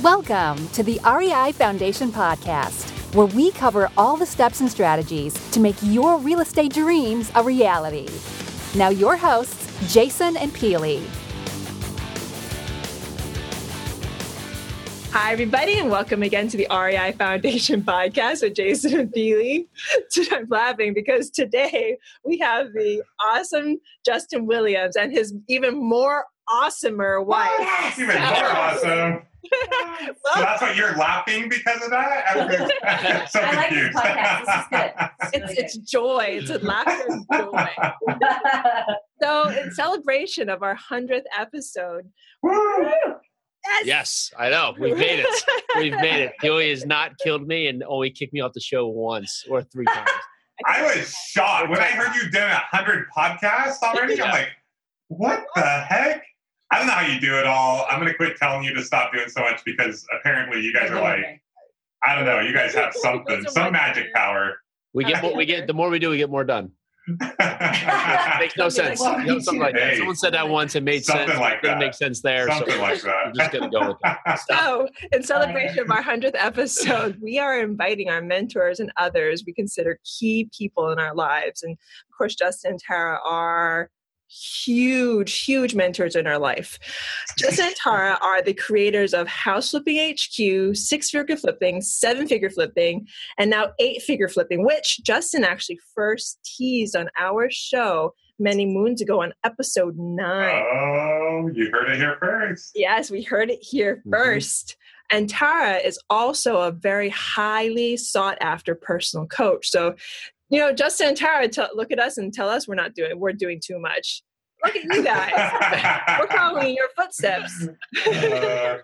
Welcome to the REI Foundation Podcast, where we cover all the steps and strategies to make your real estate dreams a reality. Now, your hosts, Jason and Peely. Hi, everybody, and welcome again to the REI Foundation podcast with Jason and Peely. I'm laughing because today we have the awesome Justin Williams and his even more awesomer oh, wife. Yes, even more awesome. well, so that's what you're laughing because of that? I'm so I like this podcast. This is good. it's, it's joy. It's a laughter and joy. So, in celebration of our 100th episode, Woo! yes, Yes, I know. We've made it. We've made it. Joey has not killed me and only kicked me off the show once or three times. I was shocked when I heard you did a hundred podcasts already. I'm like, what the heck? I don't know how you do it all. I'm gonna quit telling you to stop doing so much because apparently you guys are like, I don't know, you guys have something, some magic power. We get more, we get the more we do, we get more done. Makes no sense. You know, something like that. Someone said that once. It made Something sense. like it didn't that. make sense there. something so like that. I'm just gonna go with that. So, in celebration of our 100th episode, we are inviting our mentors and others we consider key people in our lives. And of course, Justin and Tara are huge, huge mentors in our life. Justin and Tara are the creators of House Flipping HQ, Six Figure Flipping, Seven Figure Flipping, and now Eight Figure Flipping, which Justin actually first teased on our show many moons ago on episode nine. Oh, you heard it here first. Yes, we heard it here Mhm. 1st And Tara is also a very highly sought after personal coach. So, you know, Justin and Tara tell look at us and tell us we're not doing we're doing too much. Look at you guys. we're following your footsteps. Uh,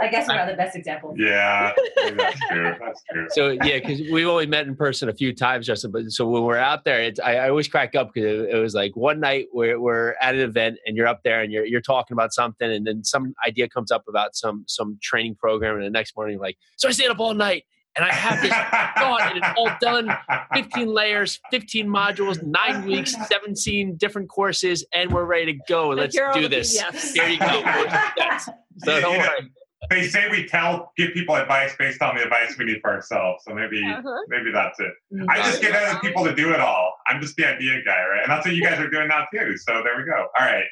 I guess we're not the best example. yeah, that's true. That's true. So yeah, because we've only met in person a few times, Justin. But so when we're out there, it's, I, I always crack up because it, it was like one night we're, we're at an event and you're up there and you're you're talking about something, and then some idea comes up about some some training program, and the next morning you're like, so I stayed up all night and I have this thought and it's all done 15 layers, 15 modules, nine weeks, 17 different courses, and we're ready to go. Let's here are all do this. PDFs. Here you go. So don't worry. They say we tell give people advice based on the advice we need for ourselves. So maybe Uh-huh. maybe that's it. I just get other people to do it all. I'm just the idea guy, right? And that's what you guys are doing now too. So there we go. All right,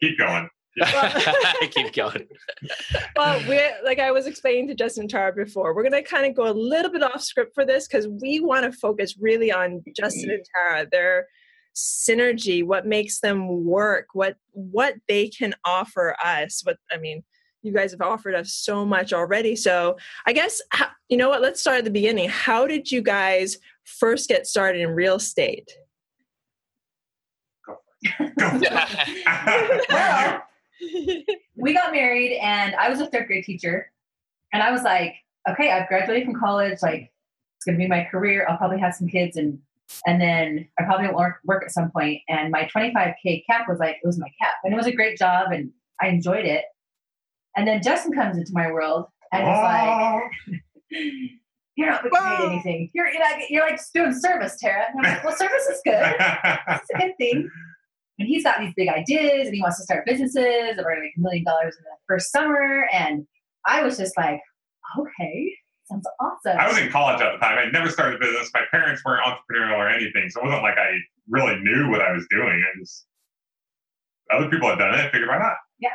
keep going. Keep going. well, we're like I was explaining to Justin and Tara before, we're gonna kind of go a little bit off script for this because we want to focus really on Justin and Tara, their synergy, what makes them work, what what they can offer us. What I mean, you guys have offered us so much already. So I guess you know what? Let's start at the beginning. How did you guys first get started in real estate? Go. for. Well, we got married and I was a third grade teacher. And I was like, okay, I've graduated from college. Like, it's going to be my career. I'll probably have some kids and and then I probably won't work, at some point. And my 25K cap was like, it was my cap. And it was a great job and I enjoyed it. And then Justin comes into my world and it's like, you're not to anything. You're, you're, like, you're like doing service, Tara. And I'm like, well, service is good. It's a good thing. And he's got these big ideas and he wants to start businesses and we're gonna make a million dollars in the first summer. And I was just like, okay, sounds awesome. I was in college at the time. I never started a business. My parents weren't entrepreneurial or anything, so it wasn't like I really knew what I was doing. I just other people had done it. I figured why not? Yeah.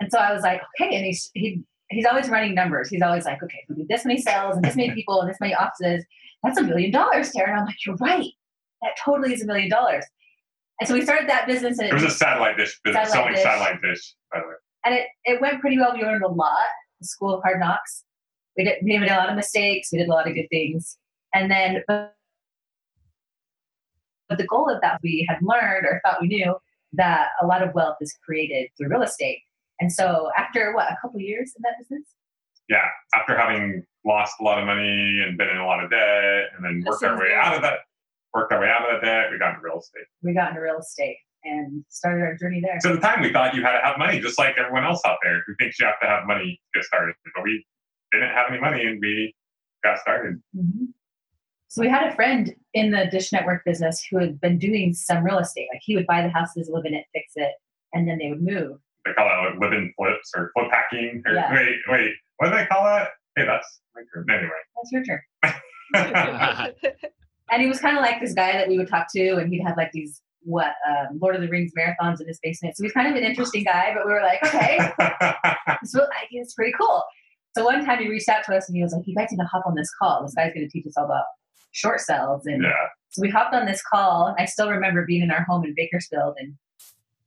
And so I was like, okay. And he's he he's always running numbers. He's always like, okay, if we do this many sales and this many people and this many offices, that's a million dollars, Tara. And I'm like, you're right. That totally is a million dollars. And so we started that business and It was a satellite dish business, Satellite selling dish. satellite dish. By the way, and it, it went pretty well. We learned a lot. The School of Hard Knocks. We did, we made a lot of mistakes. We did a lot of good things. And then, but, but the goal of that we had learned or thought we knew that a lot of wealth is created through real estate. And so after what, a couple years in that business? yeah. After having lost a lot of money and been in a lot of debt, and then worked our way out of that, worked our way out of that debt, we got into real estate. We got into real estate and started our journey there. So at the time, we thought you had to have money, just like everyone else out there who thinks you have to have money to get started. But we didn't have any money, and we got started. Mhm. So we had a friend in the Dish Network business who had been doing some real estate. Like he would buy the houses, live in it, fix it, and then they would move. they call that like living flips or flip hacking. Or, Yeah. Wait, wait, what do they call that? Hey, that's my turn. Anyway. That's your turn. And he was kind of like this guy that we would talk to, and he'd have like these what um, Lord of the Rings marathons in his basement. So he's kind of an interesting guy, but we were like, okay, it's, really, I think it's pretty cool. So one time he reached out to us and he was like, "You guys need to hop on this call. This guy's going to teach us all about short sales." And yeah. so we hopped on this call. I still remember being in our home in Bakersfield, and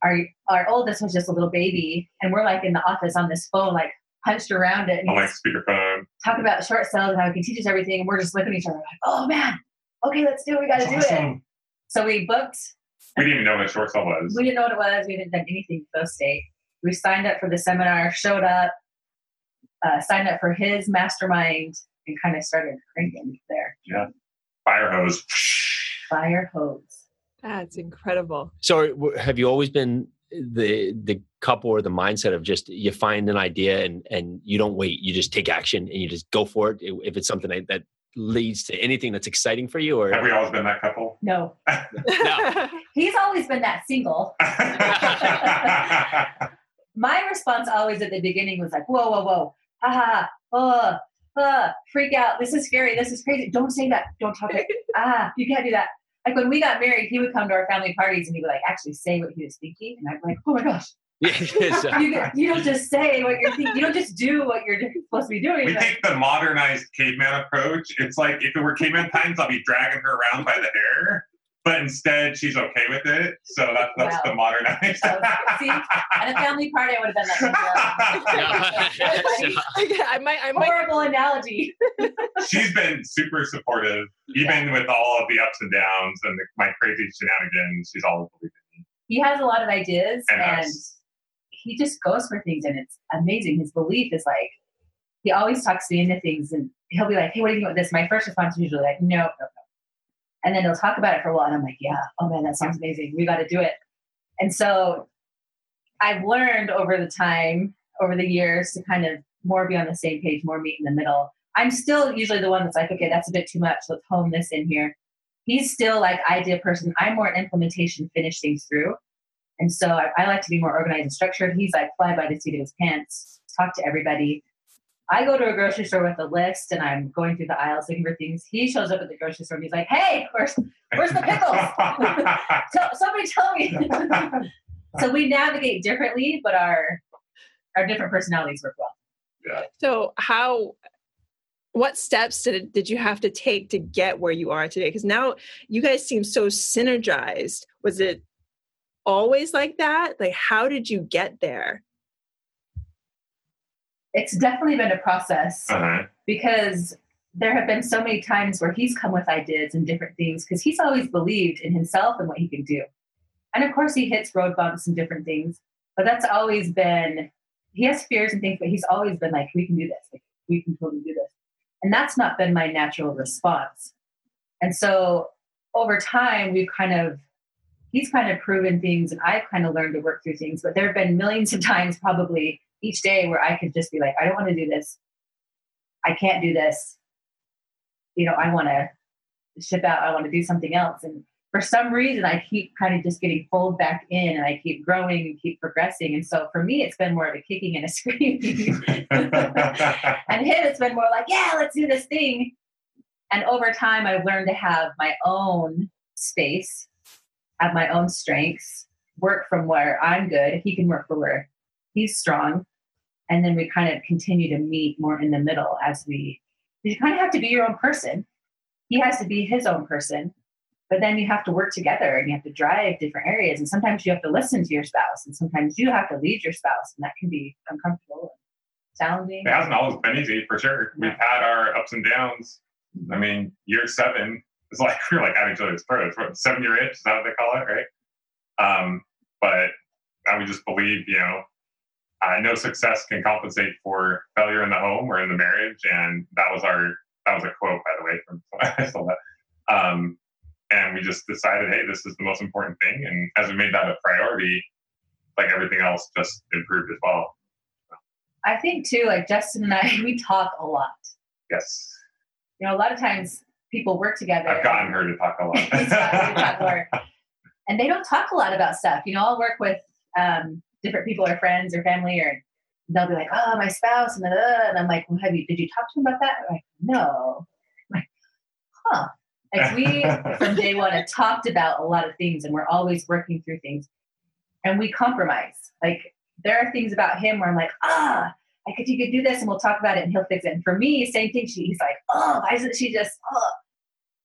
our our oldest was just a little baby, and we're like in the office on this phone, like hunched around it, and On like speakerphone. talking about short sales and how he can teach us everything, and we're just looking at each other like, "Oh man, okay, let's do it. We got to That's do it." So we booked. We didn't even know what a short sale was. We didn't know what it was. We hadn't done anything for those state. We signed up for the seminar, showed up, uh, signed up for his mastermind, and kind of started cranking there. Yeah. Fire hose. Fire hose. That's incredible. So have you always been the the couple or the mindset of just you find an idea and and you don't wait, you just take action and you just go for it if it's something that, that leads to anything that's exciting for you or Have we always been that couple? No, No. he's always been that single. My response always at the beginning was like, "Whoa, whoa, whoa, ha ha, ha, uh, uh, freak out. This is scary. This is crazy. Don't say that. Don't talk it. Ah, you can't do that." Like when we got married, he would come to our family parties and he would like actually say what he was thinking, and I'd be like, "Oh my gosh, Yes. Uh, you, you don't just say what you're thinking. You don't just do what you're supposed to be doing." we Like, take the modernized caveman approach. It's like if it were caveman times, I'll be dragging her around by the hair. But instead, she's okay with it. So that, that's Wow. the modernized. So, see, At a family party, I would have done that. I might, I might, Horrible analogy. she's been super supportive, even with all of the ups and downs and the, my crazy shenanigans. She's always believed in me. He has a lot of ideas, And and us. He just goes for things, and it's amazing. His belief is like he always talks me into things, and he'll be like, "Hey, what do you think about this?" My first response is usually like, "No, no, no," and then he'll talk about it for a while, and I'm like, "Yeah, oh man, that sounds amazing. We got to do it." And so I've learned over the time, over the years, to kind of more be on the same page, more meet in the middle. I'm still usually the one that's like, okay, that's a bit too much. Let's hone this in here. He's still like idea person. I'm more implementation, finish things through. And so I, I like to be more organized and structured. He's like fly by the seat of his pants, talk to everybody. I go to a grocery store with a list and I'm going through the aisles looking for things. He shows up at the grocery store and he's like, "Hey, where's where's the pickles? Tell, somebody tell me." so we navigate differently, but our our different personalities work well. so how, what steps did, did you have to take to get where you are today? Because now you guys seem so synergized. Was it always like that? Like, how did you get there? It's definitely been a process. uh-huh. because there have been so many times where he's come with ideas and different things because he's always believed in himself and what he can do. And of course, he hits road bumps and different things, but that's always been, he has fears and things, but he's always been like, we can do this. Like, we can totally do this. And that's not been my natural response. And so over time, we've kind of, he's kind of proven things and I've kind of learned to work through things, but there have been millions of times probably each day where I could just be like, I don't want to do this. I can't do this. You know, I want to ship out. I want to do something else. And for some reason, I keep kind of just getting pulled back in and I keep growing and keep progressing. And so for me, it's been more of a kicking and a screaming. and him, it's been more like, yeah, let's do this thing. And over time, I've learned to have my own space, have my own strengths, work from where I'm good. He can work for where he's strong. And then we kind of continue to meet more in the middle as we, you kind of have to be your own person. He has to be his own person. But then you have to work together and you have to drive different areas. And sometimes you have to listen to your spouse, and sometimes you have to lead your spouse, and that can be uncomfortable and challenging. It hasn't always been easy for sure. We've had our ups and downs. I mean, year seven is like we're like at each other's throats. What, seven year itch, is that what they call it, right? Um, but I would just believe, you know, I know success can compensate for failure in the home or in the marriage, and that was our that was a quote by the way from I saw that. Um, and we just decided, hey, this is the most important thing, and as we made that a priority, like everything else just improved as well. I think too, like Justin and I, we talk a lot. Yes, You know, a lot of times people work together. I've gotten her to talk a lot. He's gotten her to talk more. and they don't talk a lot about stuff. You know, I'll work with um, different people or friends or family, or they'll be like, "Oh, my spouse," and, uh, and I'm like, "Well, have you? Did you talk to him about that?" I'm like, no. I'm like, huh? Like we from day one have talked about a lot of things, and we're always working through things, and we compromise. Like there are things about him where I'm like, ah, I could you could do this, and we'll talk about it, and he'll fix it. And for me, same thing. She, he's like, oh, why isn't she just? Oh.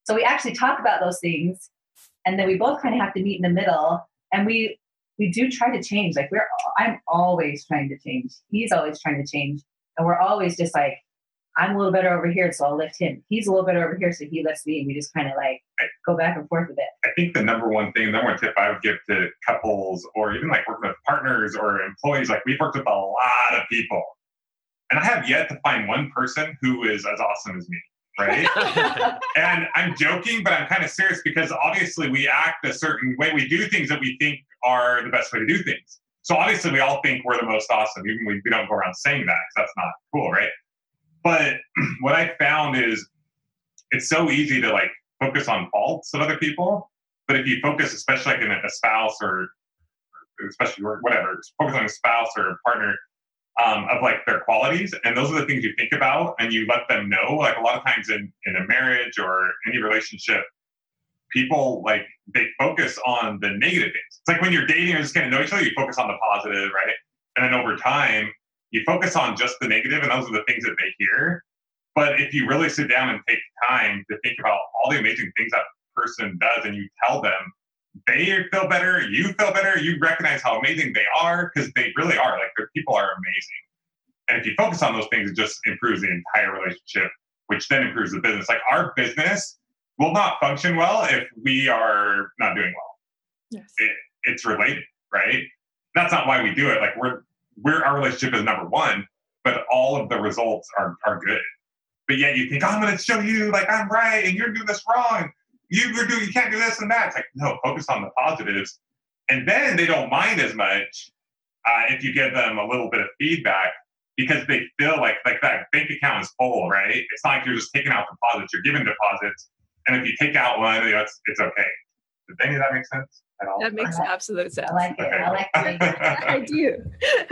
So we actually talk about those things, and then we both kind of have to meet in the middle, and we we do try to change. Like we're, I'm always trying to change. He's always trying to change, and we're always just like, I'm a little better over here, so I'll lift him. He's a little better over here, so he lifts me, and we just kind of like go back and forth a bit. I think the number one thing, number one tip I would give to couples, or even like working with partners or employees, like we've worked with a lot of people, and I have yet to find one person who is as awesome as me right? and I'm joking, but I'm kind of serious because obviously we act a certain way. We do things that we think are the best way to do things. So obviously we all think we're the most awesome, even we, we don't go around saying that because that's not cool, right? But what I found is it's so easy to like focus on faults of other people. But if you focus, especially like in a spouse or especially or whatever, focus on a spouse or a partner, um, of like their qualities and those are the things you think about and you let them know. Like a lot of times in, in a marriage or any relationship people like they focus on the negative things. It's like when you're dating or just getting to know each other you focus on the positive right? And then over time you focus on just the negative and those are the things that they hear. But if you really sit down and take time to think about all the amazing things that person does and you tell them they feel better, you feel better, you recognize how amazing they are because they really are. Like their people are amazing. And if you focus on those things, it just improves the entire relationship, which then improves the business. Like our business will not function well if we are not doing well. Yes. It, it's related, right? That's not why we do it. Like we're we're our relationship is number one, but all of the results are are good. But yet you think, oh, I'm gonna show you like I'm right and you're doing this wrong you are doing you can't do this and that. It's like no, focus on the positives, and then they don't mind as much uh, if you give them a little bit of feedback because they feel like like that bank account is full, right? It's not like you're just taking out deposits; you're giving deposits, and if you take out one, you know, it's it's okay. Does any of that make sense? At all? That makes absolute sense. I like it. I like it.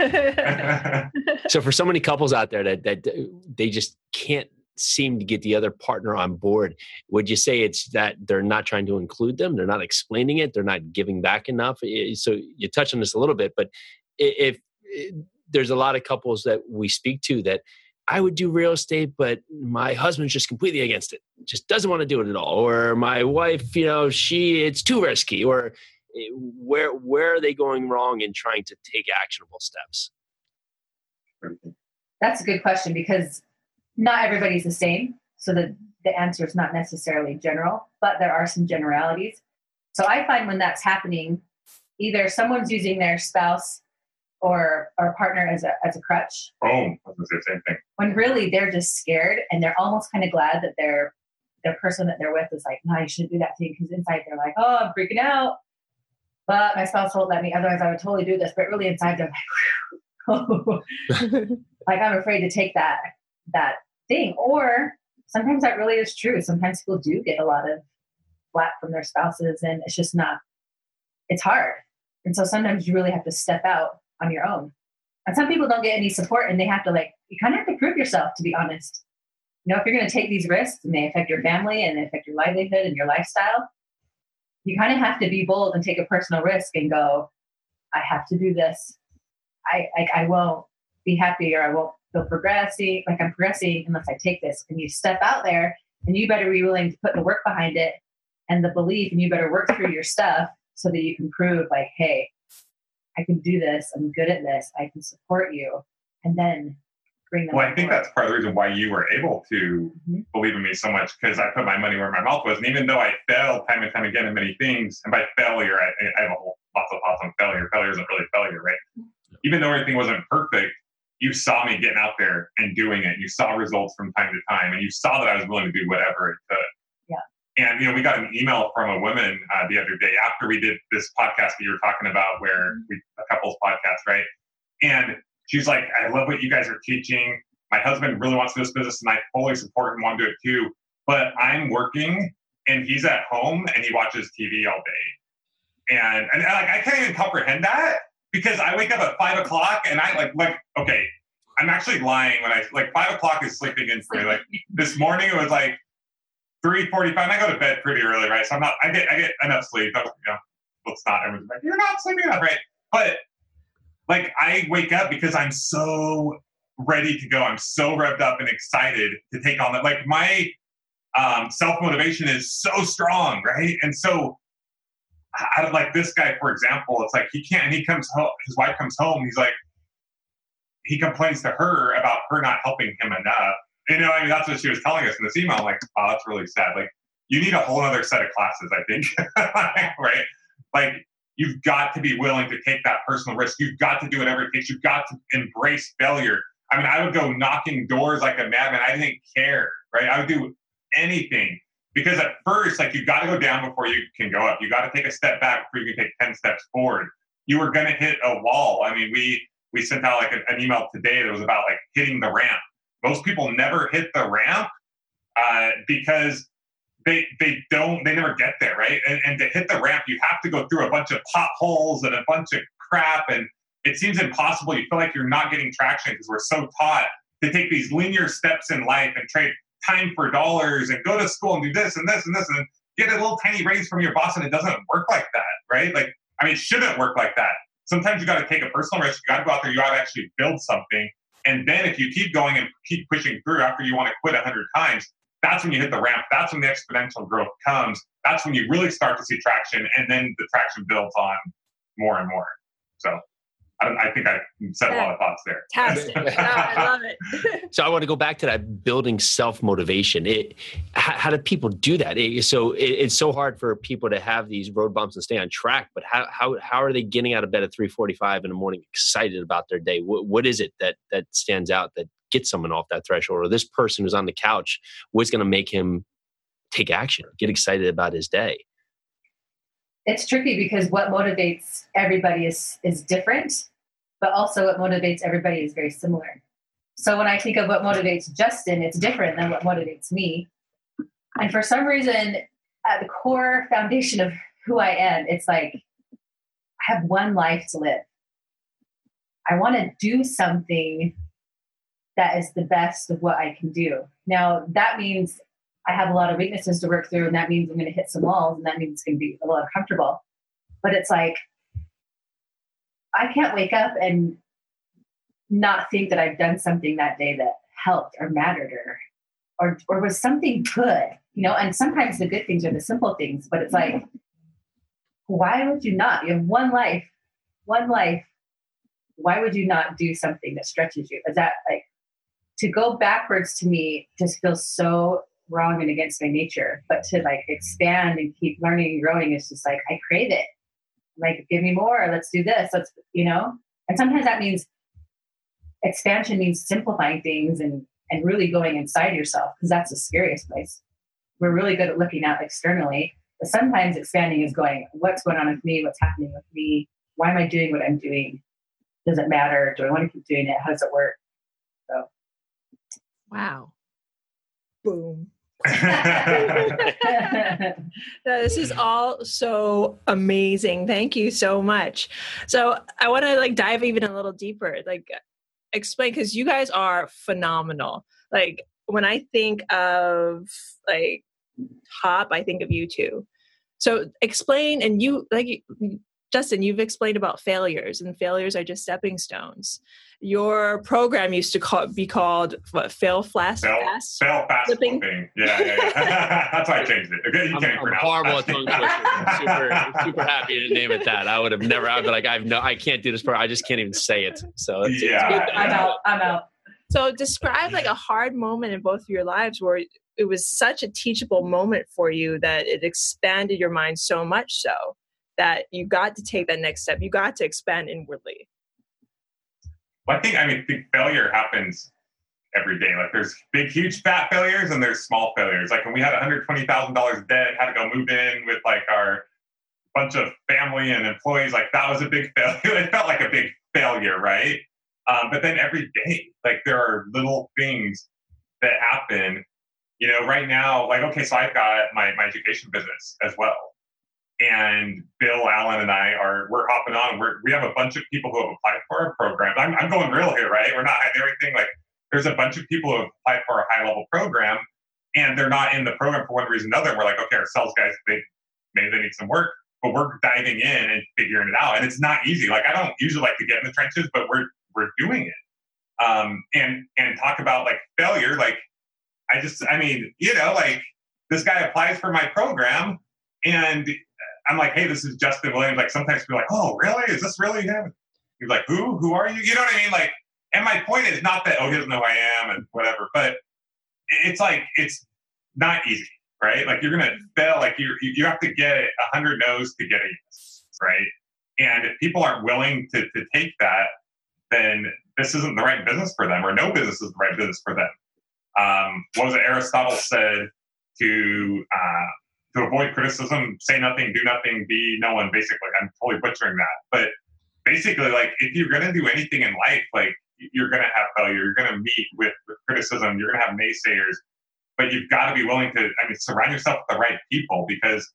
I do. so for so many couples out there that that they just can't seem to get the other partner on board would you say it's that they're not trying to include them they're not explaining it they're not giving back enough so you touch on this a little bit but if, if there's a lot of couples that we speak to that I would do real estate, but my husband's just completely against it. Just doesn't want to do it at all. Or my wife, you know, she it's too risky. Or eh, where where are they going wrong in trying to take actionable steps? That's a good question because not everybody's the same. So the, the answer is not necessarily general, but there are some generalities. So I find when that's happening, either someone's using their spouse or or partner as a as a crutch. Oh, I was gonna say the same thing. When really they're just scared and they're almost kind of glad that their the person that they're with is like, no, you shouldn't do that thing because inside they're like, oh, I'm freaking out. But my spouse won't let me. Otherwise, I would totally do this. But really, inside they're like, like I'm afraid to take that that thing. Or sometimes that really is true. Sometimes people do get a lot of flat from their spouses, and it's just not, it's hard. And so sometimes you really have to step out on your own. And some people don't get any support and they have to, like, you kind of have to prove yourself, to be honest. You know, if you're going to take these risks and they affect your family and they affect your livelihood and your lifestyle, you kind of have to be bold and take a personal risk and go, I have to do this. I, I, I won't be happy or I won't feel progressing, like I'm progressing unless I take this. And you step out there and you better be willing to put the work behind it and the belief and you better work through your stuff so that you can prove like, hey, I can do this, I'm good at this, I can support you, and then bring them. Well, I think that's part of the reason why you were able to mm-hmm. believe in me so much because I put my money where my mouth was. And even though I failed time and time again in many things, and by failure, I, I have a whole lots of thoughts on failure. Failure isn't really failure, right? Mm-hmm. Even though everything wasn't perfect, you saw me getting out there and doing it. You saw results from time to time, and you saw that I was willing to do whatever it could. Yeah. And you know, we got an email from a woman uh, the other day after we did this podcast that you were talking about, where mm-hmm. we a couples podcast, right? And she's like, "I love what you guys are teaching. My husband really wants to do this business, and I fully support him, want to do it too. But I'm working, and he's at home, and he watches TV all day, and and like I can't even comprehend that." Because I wake up at five o'clock and I like like okay, I'm actually lying when I like five o'clock is sleeping in for me. Like this morning it was like three forty five. I go to bed pretty early, right? So I'm not. I get I get enough sleep. You know, let's not. Everyone's like, you're not sleeping enough, right? But like I wake up because I'm so ready to go. I'm so revved up and excited to take on that. Like my um, self motivation is so strong, right? And so I like this guy, for example. It's like he can't. He comes home. His wife comes home. He's like, he complains to her about her not helping him enough. You know, I mean, that's what she was telling us in this email. I'm like, oh, that's really sad. Like, you need a whole other set of classes, I think, right? Like, you've got to be willing to take that personal risk. You've got to do whatever it takes. You've got to embrace failure. I mean, I would go knocking doors like a madman. I didn't care, right? I would do anything because at first, like, you got to go down before you can go up. You got to take a step back before you can take 10 steps forward. You were going to hit a wall. I mean, we, we sent out like an email today that was about like hitting the ramp. Most people never hit the ramp uh, because they they don't they never get there, right? And, and to hit the ramp, you have to go through a bunch of potholes and a bunch of crap, and it seems impossible. You feel like you're not getting traction because we're so taught to take these linear steps in life and trade time for dollars and go to school and do this and this and this and get a little tiny raise from your boss, and it doesn't work like that, right? Like, I mean, it shouldn't work like that sometimes you got to take a personal risk. You got to go out there. You got to actually build something. And then if you keep going and keep pushing through after you want to quit a hundred times, that's when you hit the ramp. That's when the exponential growth comes. That's when you really start to see traction, and then the traction builds on more and more. So I, I think I said a lot of thoughts there. Fantastic. I love it. so I want to go back to that building self motivation. It, how, how, do people do that? It, so it, it's so hard for people to have these road bumps and stay on track. But how how how are they getting out of bed at three forty five in the morning, excited about their day? What, what is it that that stands out that gets someone off that threshold? Or this person who's on the couch, what's going to make him take action, get excited about his day? it's tricky because what motivates everybody is is different, but also what motivates everybody is very similar. So when I think of what motivates Justin, it's different than what motivates me. And for some reason, at the core foundation of who I am, it's like I have one life to live. I want to do something that is the best of what I can do. Now, that means I have a lot of weaknesses to work through, and that means I'm going to hit some walls, and that means it's going to be a lot uncomfortable. But it's like I can't wake up and not think that I've done something that day that helped or mattered or or or was something good, you know. And sometimes the good things are the simple things, but it's like, why would you not? You have one life, one life. Why would you not do something that stretches you? Is that like to go backwards to me just feels so wrong and against my nature. But to like expand and keep learning and growing is just like I crave it. Like, give me more. Let's do this. Let's you know. And sometimes that means expansion means simplifying things and and really going inside yourself because that's the scariest place. We're really good at looking out externally, but sometimes expanding is going, what's going on with me? What's happening with me? Why am I doing what I'm doing? Does it matter? Do I want to keep doing it? How does it work? So, wow. Boom. this is all so amazing. Thank you so much. So I want to like dive even a little deeper, like explain because you guys are phenomenal. Like when I think of like top, I think of you two. So explain and you like Justin, you've explained about failures, and failures are just stepping stones. Your program used to call, be called what? Fail fast, fail, fast, fail fast flipping. flipping. Yeah, yeah, yeah. that's why I changed it. Okay, you I'm, can't I'm horrible at tongue twister. super, super happy to name it that. I would have never. I'd be like, I've no, I can't do this. Program. I just can't even say it. So it's, yeah, it's I'm out. I'm out. So describe like a hard moment in both of your lives where it was such a teachable moment for you that it expanded your mind so much so that you got to take that next step. You got to expand inwardly. Well, I think I mean big failure happens every day. Like there's big, huge fat failures and there's small failures. Like when we had $120,000 debt, had to go move in with like our bunch of family and employees, like that was a big failure. it felt like a big failure, right? Um, but then every day, like there are little things that happen. You know, right now, like okay, so I've got my my education business as well and Bill Allen and I are we're hopping on. We're, we have a bunch of people who have applied for our program. I'm, I'm going real here, right? We're not hiding everything. Like there's a bunch of people who have applied for a high level program, and they're not in the program for one reason or another. We're like, okay, our sales guys, they maybe they need some work, but we're diving in and figuring it out, and it's not easy. Like I don't usually like to get in the trenches, but we're we're doing it. Um, and and talk about like failure. Like I just, I mean, you know, like this guy applies for my program, and I'm like, hey, this is Justin Williams. Like sometimes people are like, oh, really? Is this really him? He's like, who? Who are you? You know what I mean? Like, and my point is not that oh, he doesn't know who I am and whatever, but it's like it's not easy, right? Like you're gonna fail. Like you you have to get a hundred no's to get a yes, right? And if people aren't willing to to take that, then this isn't the right business for them, or no business is the right business for them. Um, what was it Aristotle said to uh, to avoid criticism, say nothing, do nothing, be no one. Basically, I'm totally butchering that, but basically, like if you're gonna do anything in life, like you're gonna have failure, you're gonna meet with, with criticism, you're gonna have naysayers, but you've got to be willing to. I mean, surround yourself with the right people because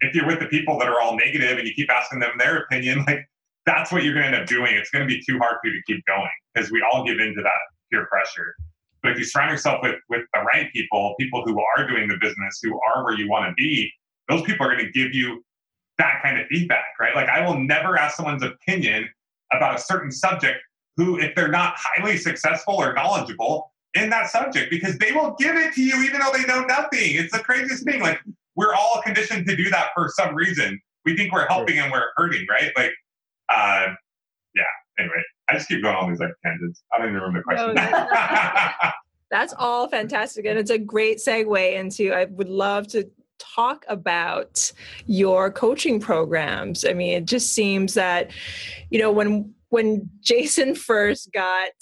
if you're with the people that are all negative and you keep asking them their opinion, like that's what you're going to end up doing. It's going to be too hard for you to keep going because we all give into that peer pressure. But if you surround yourself with, with the right people, people who are doing the business, who are where you want to be, those people are going to give you that kind of feedback, right? Like I will never ask someone's opinion about a certain subject who, if they're not highly successful or knowledgeable in that subject, because they will give it to you even though they know nothing. It's the craziest thing. Like we're all conditioned to do that for some reason. We think we're helping and we're hurting, right? Like, uh, yeah. Anyway, I just keep going on these like tangents. I don't even remember the question. No, that's all fantastic. And it's a great segue into I would love to talk about your coaching programs. I mean, it just seems that, you know, when when Jason first got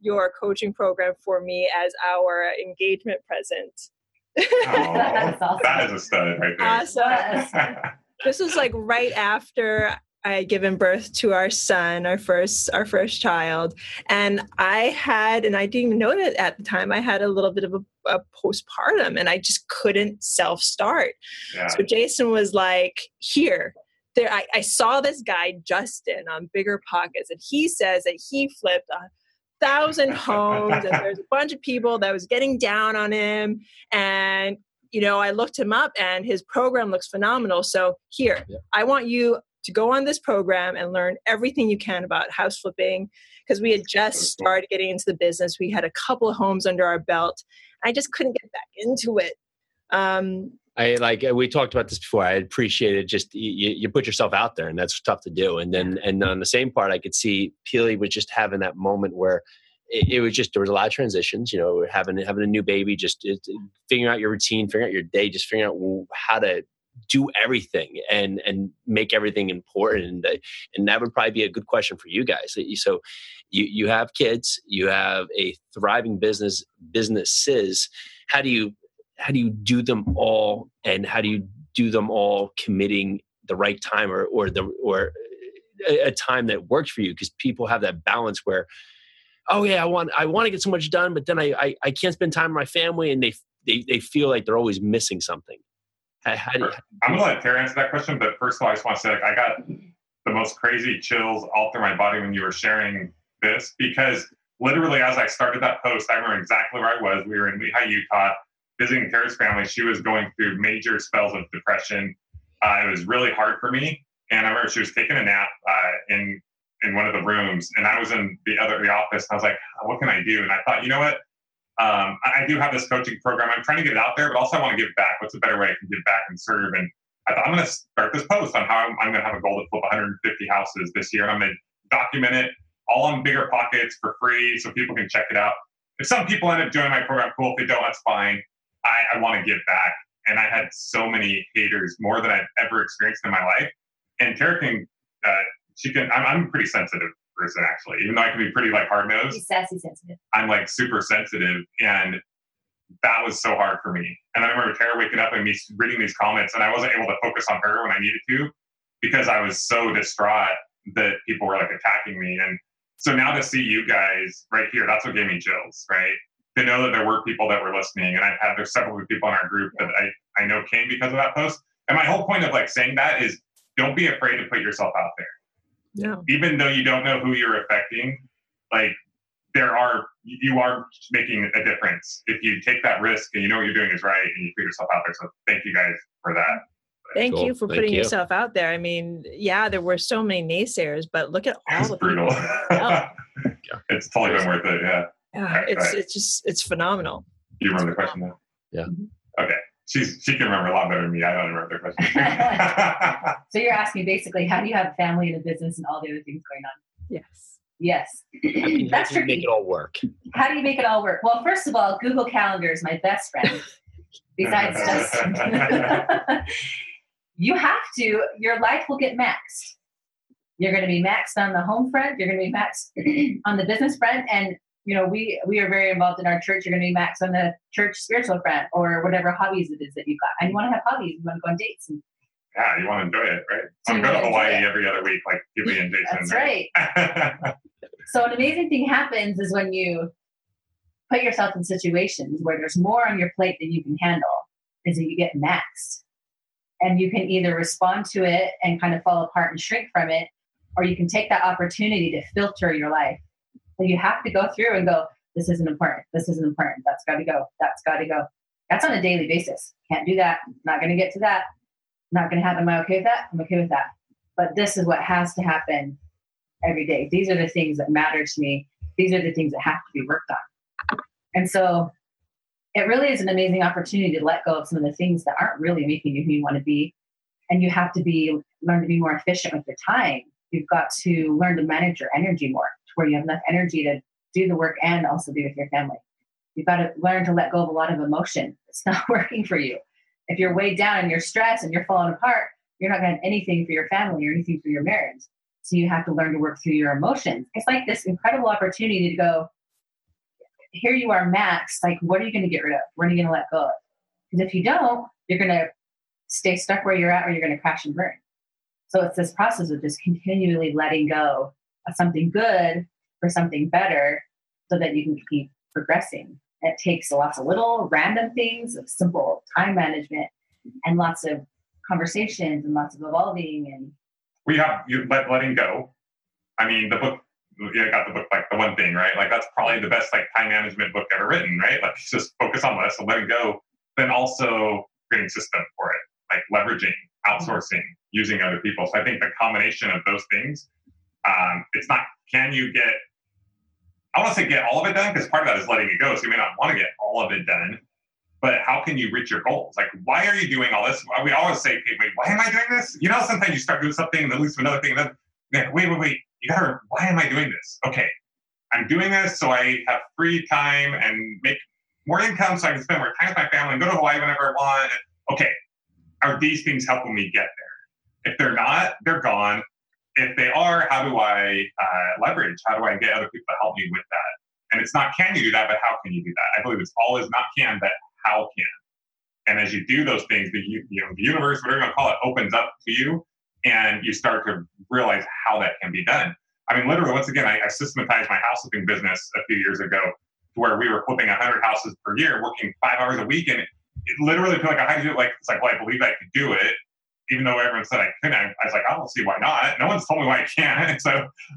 your coaching program for me as our engagement present. oh, awesome. That is a stud right there. Awesome. this was like right after I had given birth to our son, our first our first child, and I had, and I didn't even know that at the time. I had a little bit of a, a postpartum, and I just couldn't self start. Yeah. So Jason was like, "Here, there." I, I saw this guy Justin on BiggerPockets, and he says that he flipped a thousand homes, and there's a bunch of people that was getting down on him, and you know, I looked him up and his program looks phenomenal. So here, yeah. I want you to go on this program and learn everything you can about house flipping because we had just started getting into the business. We had a couple of homes under our belt. I just couldn't get back into it. Um, I like we talked about this before. I appreciated just you, you, put yourself out there, and that's tough to do. And then, and on the same part, I could see Peely was just having that moment where it, it, was just there was a lot of transitions. You know, having having a new baby, just it, figuring out your routine, figuring out your day, just figuring out how to do everything and and make everything important and, uh, and that would probably be a good question for you guys. So you you have kids you have a thriving business businesses. How do you how do you do them all and how do you do them all committing the right time or or the or a time that works for you? Because people have that balance where oh yeah i want i want to get so much done but then I, I i can't spend time with my family and they they, they feel like they're always missing something how, how you, I'm gonna let Tara answer that question, but first of all, I just want to say like I got the most crazy chills all through my body when you were sharing this because literally as I started that post, I remember exactly where I was. We were in Lehi, Utah, visiting Tara's family. She was going through major spells of depression. Uh, it was really hard for me, and I remember she was taking a nap uh, in in one of the rooms, and I was in the other the office. And I was like, "What can I do?" And I thought, you know what? Um, I do have this coaching program. I'm trying to get it out there, but also I want to give back. What's a better way I can give back and serve? And I thought I'm going to start this post on how I'm, I'm going to have a goal to flip 150 houses this year, and I'm going to document it all on BiggerPockets for free so people can check it out. If some people end up joining my program, cool. If they don't, that's fine. I, I want to give back. And I had so many haters, more than I've ever experienced in my life. And Tara can, uh, she can, I'm, I'm pretty sensitive person actually, even though I can be pretty like hard nosed. sassy sensitive. I'm like super sensitive, and that was so hard for me. And I remember Tara waking up and me reading these comments, and I wasn't able to focus on her when I needed to because I was so distraught that people were like attacking me. And so now to see you guys right here, that's what gave me chills, right? To know that there were people that were listening, and I've had there's several people in our group that I I know came because of that post. And my whole point of like saying that is don't be afraid to put yourself out there. No. Even though you don't know who you're affecting, like there are you are making a difference if you take that risk and you know what you're doing is right and you put yourself out there. So thank you guys for that. Thank Cool. you for Thank putting you. yourself out there. I mean, yeah, there were so many naysayers, but look at all It's the brutal. Yeah. it's totally been worth it. Yeah. Yeah, it's Right. it's just it's phenomenal. You remember the question now? Yeah. Okay. She's she can remember a lot better than me. I don't remember the question. So you're asking basically, how do you have a family and a business and all the other things going on? Yes. Yes, I how that's do you make it all work. How do you make it all work? Well, first of all, Google Calendar is my best friend. Besides just, you have to. Your life will get maxed. You're going to be maxed on the home front. You're going to be maxed on the business front, and you know we we are very involved in our church. You're going to be maxed on the church spiritual front, or whatever hobbies it is that you've got. And you want to have hobbies. You want to go on dates. And yeah, you want to enjoy it, right? So I'm going to Hawaii every other week, like Peely and Jason. that's right. So an amazing thing happens is when you put yourself in situations where there's more on your plate than you can handle, is that you get maxed. And you can either respond to it and kind of fall apart and shrink from it, or you can take that opportunity to filter your life. You have to go through and go, this isn't important, this isn't important, that's gotta go, that's gotta go. That's on a daily basis. Can't do that, not gonna get to that, not gonna happen. Am I okay with that? I'm okay with that. But this is what has to happen every day. These are the things that matter to me. These are the things that have to be worked on. And so it really is an amazing opportunity to let go of some of the things that aren't really making you who you want to be. And you have to be learn to be more efficient with your time. You've got to learn to manage your energy more to where you have enough energy to do the work and also be with your family. You've got to learn to let go of a lot of emotion. It's not working for you. If you're weighed down and you're stressed and you're falling apart, you're not going to have anything for your family or anything for your marriage. So you have to learn to work through your emotions. It's like this incredible opportunity to go, here you are maxed. Like, what are you going to get rid of? What are you going to let go of? Because if you don't, you're going to stay stuck where you're at or you're going to crash and burn. So it's this process of just continually letting go something good for something better so that you can keep progressing. It takes lots of little random things of simple time management and lots of conversations and lots of evolving and we have you let letting go. I mean, the book. You got the book like the one thing, right? Like that's probably the best like time management book ever written, right? Like just focus on this and letting go. Then also creating system for it, like leveraging, outsourcing, using other people. So I think the combination of those things, um, it's not. Can you get? I want to say get all of it done because part of that is letting it go. So you may not want to get all of it done, but how can you reach your goals? Like, why are you doing all this? We always say, okay, wait, why am I doing this? You know, sometimes you start doing something and then leads to another thing. And then, like, wait, wait, wait, you gotta, why am I doing this? Okay, I'm doing this so I have free time and make more income so I can spend more time with my family and go to Hawaii whenever I want. Okay, are these things helping me get there? If they're not, they're gone. If they are, how do I uh, leverage? How do I get other people to help me with that? And it's not can you do that, but how can you do that? I believe it's always not can, but how can. And as you do those things, the, you know, the universe, whatever you want to call it, opens up to you and you start to realize how that can be done. I mean, literally, once again, I, I systematized my house flipping business a few years ago to where we were flipping 100 houses per year, working five hours a week. And it, it literally felt like I had to do it. Like, it's like, well, I believe I could do it. Even though everyone said I couldn't, I, I was like, I don't see why not. No one's told me why I can't. So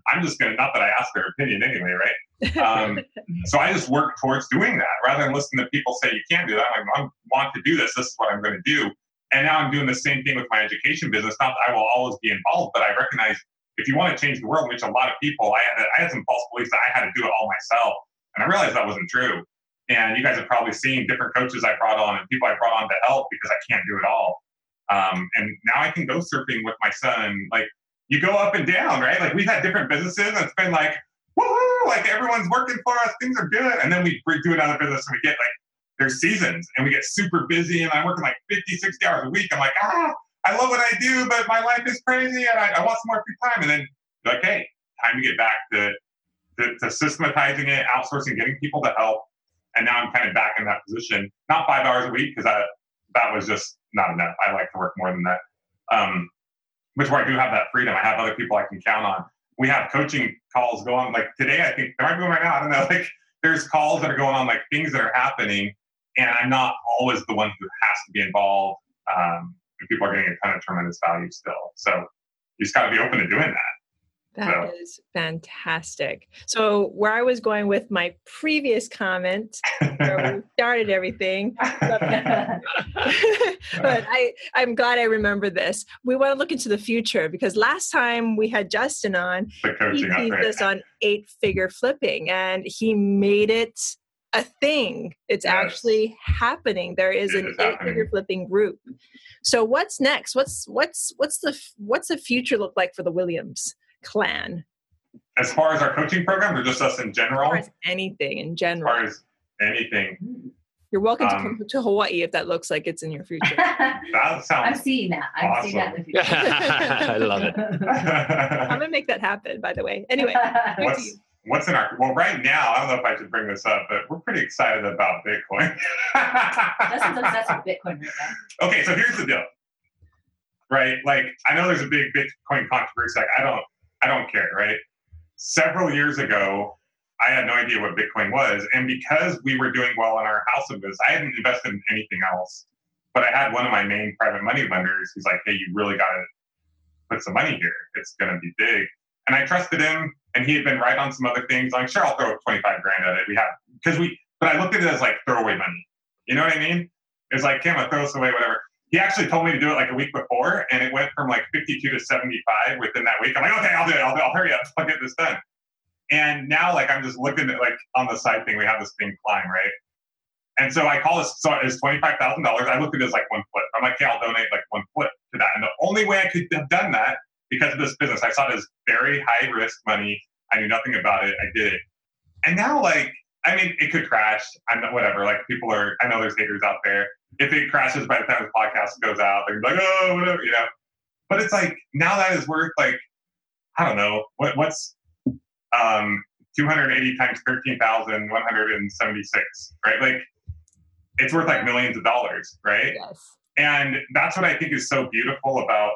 I'm just going to, not that I asked their opinion anyway, right? Um, so I just work towards doing that rather than listening to people say you can't do that. I'm like, I want to do this. This is what I'm going to do. And now I'm doing the same thing with my education business. Not that I will always be involved, but I recognize if you want to change the world, which a lot of people, I had, I had some false beliefs that I had to do it all myself. And I realized that wasn't true. And you guys have probably seen different coaches I brought on and people I brought on to help because I can't do it all. Um, and now I can go surfing with my son. Like you go up and down, right? Like we've had different businesses and it's been like, woohoo, like everyone's working for us, things are good. And then we do another business and we get like, there's seasons and we get super busy and I'm working like 50, 60 hours a week. I'm like, ah, I love what I do, but my life is crazy and I, I want some more free time. And then like, hey, time to get back to, to, to systematizing it, outsourcing, getting people to help. And now I'm kind of back in that position, not five hours a week because that, that was just not enough. I like to work more than that. Um, which where I do have that freedom. I have other people I can count on. We have coaching calls going like today. I think there might be one right now. I don't know. Like there's calls that are going on, like things that are happening, and I'm not always the one who has to be involved. Um, people are getting a ton of tremendous value still. So you just got to be open to doing that. That so. is fantastic. So where I was going with my previous comment, where we started everything, but, I, I'm glad I remember this. We want to look into the future because last time we had Justin on, he teased us on eight figure flipping and he made it a thing. It's yes. actually happening. There is it an is eight figure flipping group. So what's next? What's what's what's the what's the future look like for the Williams? Clan? As far as our coaching program, or just us in general? As far as anything in general. As far as anything. You're welcome um, to come to Hawaii if that looks like it's in your future. that sounds. I'm seeing that. I'm awesome. seeing that in the future. I love it. I'm gonna make that happen. By the way. Anyway. What's, what's in our well right now? I don't know if I should bring this up, but we're pretty excited about Bitcoin. That's obsessed with Bitcoin right now. Okay, so here's the deal. Right, like I know there's a big Bitcoin controversy. Like I don't I don't care, right? Several years ago, I had no idea what Bitcoin was. And because we were doing well in our house of this, I hadn't invested in anything else. But I had one of my main private money lenders who's like, hey, you really got to put some money here. It's going to be big. And I trusted him, and he had been right on some other things. I'm sure I'll throw 25 grand at it. We have, because we, but I looked at it as like throwaway money. You know what I mean? It's like, Kim, I throw this away, whatever he actually told me to do it like a week before, and it went from like 52 to 75 within that week. I'm like, okay, I'll do it. I'll, I'll hurry up. I'll get this done. And now, like, I'm just looking at like on the side thing, we have this thing climb, right? And so I call this, so it's $25,000. I looked at it as like one foot. I'm like, okay, I'll donate like one foot to that. And the only way I could have done that because of this business, I saw it as very high risk money. I knew nothing about it. I did it. And now, like, I mean, it could crash. I'm not, whatever. Like, people are, I know there's haters out there if it crashes by the time the podcast goes out, they're like, oh, whatever, you know. But it's like now that is worth like I don't know what what's um 280 times 13,176, right? Like it's worth like millions of dollars, right? Yes. And that's what I think is so beautiful about.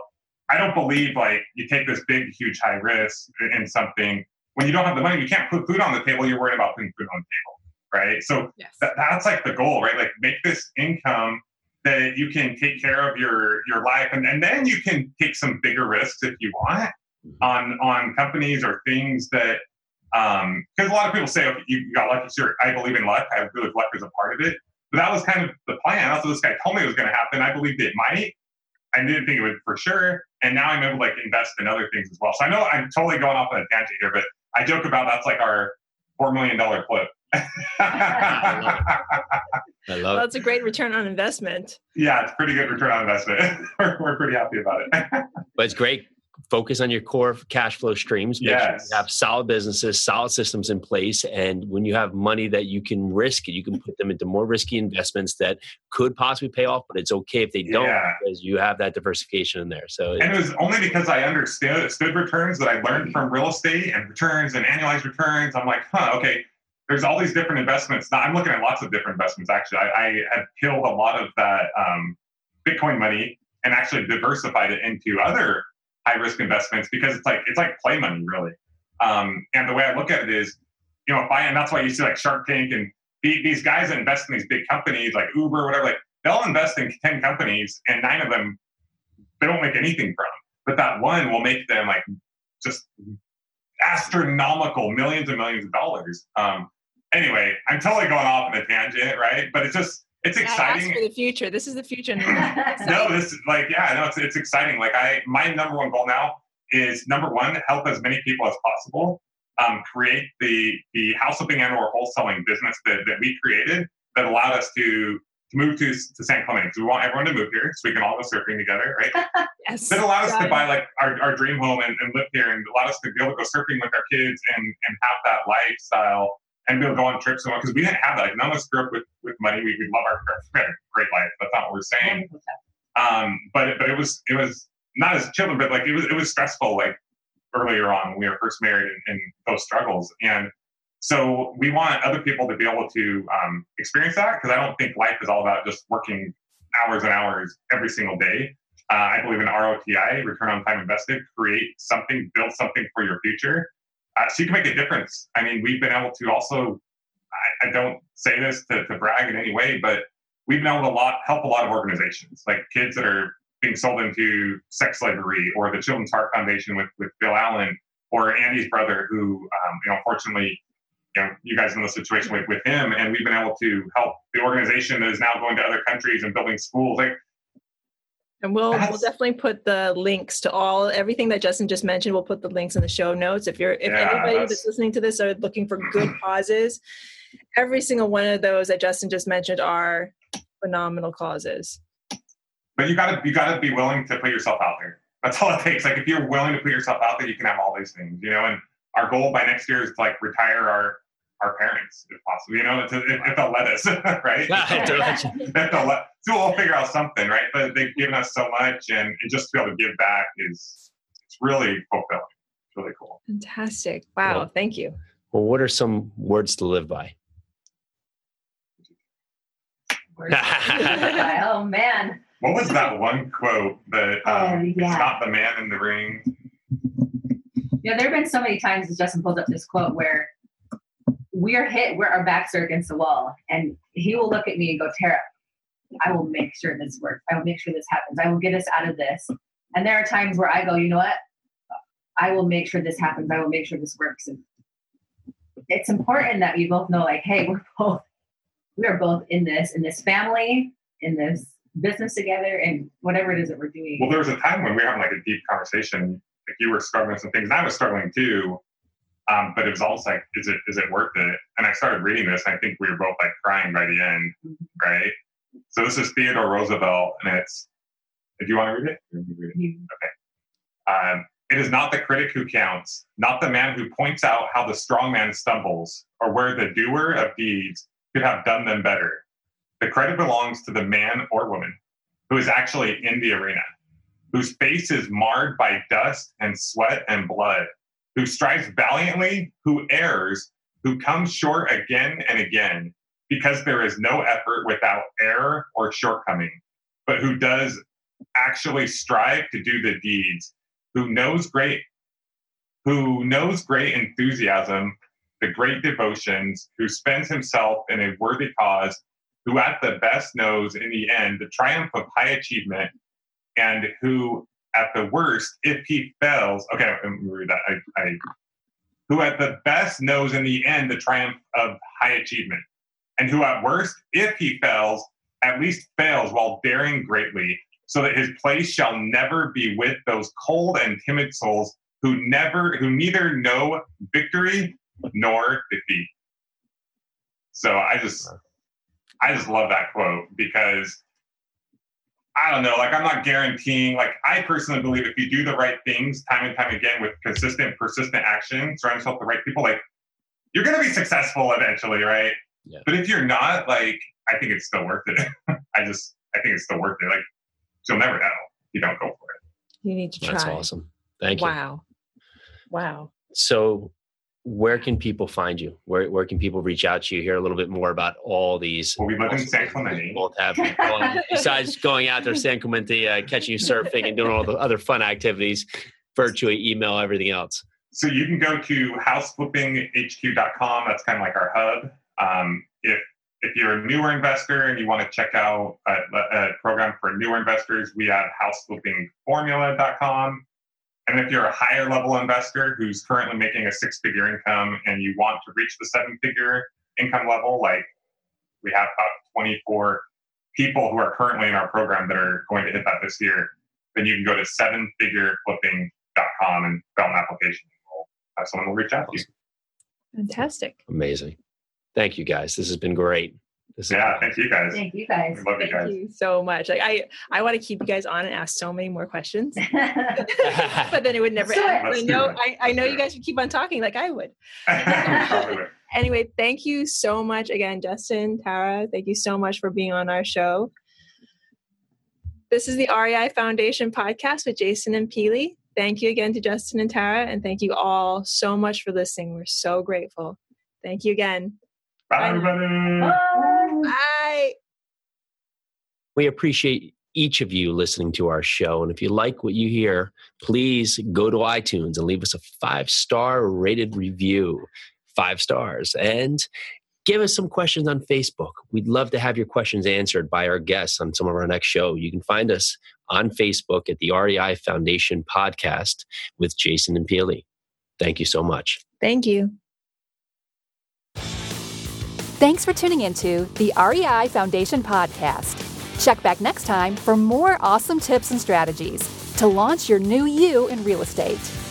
I don't believe like you take this big, huge, high risk in something when you don't have the money. You can't put food on the table. You're worried about putting food on the table right? So yes. th- that's like the goal, right? Like make this income that you can take care of your your life, and, and then you can take some bigger risks if you want mm-hmm. on on companies or things that um because a lot of people say okay, you got lucky sure i believe in luck i believe luck is a part of it but that was kind of the plan that's what this guy told me it was going to happen i believed it might i didn't think it would for sure and now i'm able to like invest in other things as well so i know i'm totally going off on a tangent here but i joke about that's like our four million dollar clip I love well, That's a great return on investment. Yeah, it's pretty good return on investment. we're, we're pretty happy about it. but it's great focus on your core cash flow streams. Make yes. sure you have solid businesses, solid systems in place. And when you have money that you can risk, you can put them into more risky investments that could possibly pay off, but it's okay if they don't yeah. because you have that diversification in there. So And it was only because I understood returns that I learned from real estate and returns and annualized returns. I'm like, huh, okay, there's all these different investments. Now, I'm looking at lots of different investments. Actually, I, I had killed a lot of that um, Bitcoin money and actually diversified it into other high risk investments because it's like it's like play money really. Um, and the way I look at it is, you know, if I and that's why you see like Shark Tank and these guys that invest in these big companies like Uber, whatever. Like they'll invest in ten companies and nine of them they don't make anything from, but that one will make them like just astronomical millions and millions of dollars. Um, anyway, I'm totally going off on a tangent, right? But it's just it's exciting for the future. This is the future. no, this is like yeah, no, it's it's exciting. Like I, my number one goal now is number one, help as many people as possible. Um, create the the house flipping and or wholesaling business that, that we created that allowed us to to move to, to San Clemente we want everyone to move here so we can all go surfing together, right? yes. That allowed us to buy like our, our dream home and, and live here and allowed us to be able to go surfing with our kids and, and have that lifestyle and be able to go on trips and because we didn't have that. None of us grew up with, with money. We, we love our we had a great life. That's not what we're saying. Um, but but it was it was not as children, but like it was it was stressful like earlier on when we were first married and, and those struggles. And so we want other people to be able to um, experience that because I don't think life is all about just working hours and hours every single day. Uh, I believe in ROTI, return on time invested. Create something, build something for your future uh, so you can make a difference. I mean, we've been able to also, I, I don't say this to, to, brag in any way, but we've been able to lot, help a lot of organizations, like kids that are being sold into sex slavery, or the Children's Heart Foundation with with Bill Allen, or Andy's brother, who um, you know unfortunately. You, know, you guys in the situation with, with him, and we've been able to help the organization that is now going to other countries and building schools. Like and we'll we'll definitely put the links to all everything that Justin just mentioned. We'll put the links in the show notes. If you're if yeah, anybody that's... that's listening to this are looking for good causes, every single one of those that Justin just mentioned are phenomenal causes. But you gotta you gotta be willing to put yourself out there. That's all it takes. Like if you're willing to put yourself out there, you can have all these things, you know. And our goal by next year is to like retire our our parents, if possible. You know, if, if they'll let us, right? if they'll let, so we'll figure out something, right? But they've given us so much, and, and just to be able to give back is it's really fulfilling. It's really cool. Fantastic! Wow, well, thank you. Well, what are some words to live by? oh man! What was that one quote that um, uh, yeah. it's not the man in the ring? Yeah, there have been so many times as Justin pulls up this quote where we are hit where our backs are against the wall and he will look at me and go tara i will make sure this works. I will make sure this happens. I will get us out of this. And there are times where i go you know what? I will make sure this happens. I will make sure this works. And it's important that we both know like hey we're both we are both in this in this family in this business together and whatever it is that we're doing. Well there was a time when we were having like a deep conversation. Like you were struggling with some things and i was struggling too um, but it was almost like, is it is it worth it? And I started reading this, and I think we were both like crying by the end, mm-hmm. right? So this is Theodore Roosevelt, and it's. If you want to read it, read it. okay. Um, it is not the critic who counts, not the man who points out how the strong man stumbles, or where the doer of deeds could have done them better. The credit belongs to the man or woman who is actually in the arena, whose face is marred by dust and sweat and blood, who strives valiantly, who errs, who comes short again and again, because there is no effort without error or shortcoming, but who does actually strive to do the deeds, who knows great, who knows great enthusiasm, the great devotions, who spends himself in a worthy cause, who at the best knows in the end the triumph of high achievement, and who at the worst, if he fails, okay, let me read that. I, I, who at the best knows in the end the triumph of high achievement, and who at worst, if he fails, at least fails while daring greatly, so that his place shall never be with those cold and timid souls who never, who neither know victory nor defeat. So I just, I just love that quote because I don't know, like I'm not guaranteeing, like I personally believe if you do the right things time and time again with consistent, persistent action, surround yourself with the right people, like you're going to be successful eventually, right? Yeah. But if you're not, like, I think it's still worth it. I just, I think it's still worth it. Like, you'll never know if you don't go for it. You need to try. That's awesome. Thank you. Wow. Wow. So where can people find you? Where where can people reach out to you? Hear a little bit more about all these. Well, we live in San Clemente. Both have besides going out there, San Clemente, uh, catching you surfing and doing all the other fun activities, virtually, email, everything else. So you can go to houseflippinghq.com. That's kind of like our hub. Um, if if you're a newer investor and you want to check out a, a program for newer investors, we have houseflippingformula.com. And if you're a higher level investor who's currently making a six figure income and you want to reach the seven figure income level, like we have about 24 people who are currently in our program that are going to hit that this year, then you can go to sevenfigureflipping.com and fill out an application. We'll have someone will reach out to you. Fantastic. Amazing. Thank you guys. This has been great. This yeah, thank you guys. Thank you guys. We love thank you guys. you so much. Like I, I want to keep you guys on and ask so many more questions, but then it would never end. I know, I, I know you guys would keep on talking like I would. anyway, thank you so much again, Justin, Tara. Thank you so much for being on our show. This is the REI Foundation podcast with Jason and Peely. Thank you again to Justin and Tara, and thank you all so much for listening. We're so grateful. Thank you again. Bye, everybody. Bye. Bye. We appreciate each of you listening to our show. And if you like what you hear, please go to iTunes and leave us a five star rated review. Five stars. And give us some questions on Facebook. We'd love to have your questions answered by our guests on some of our next show. You can find us on Facebook at the REI Foundation Podcast with Jason and Peely. Thank you so much. Thank you. Thanks for tuning into the REI Foundation Podcast. Check back next time for more awesome tips and strategies to launch your new you in real estate.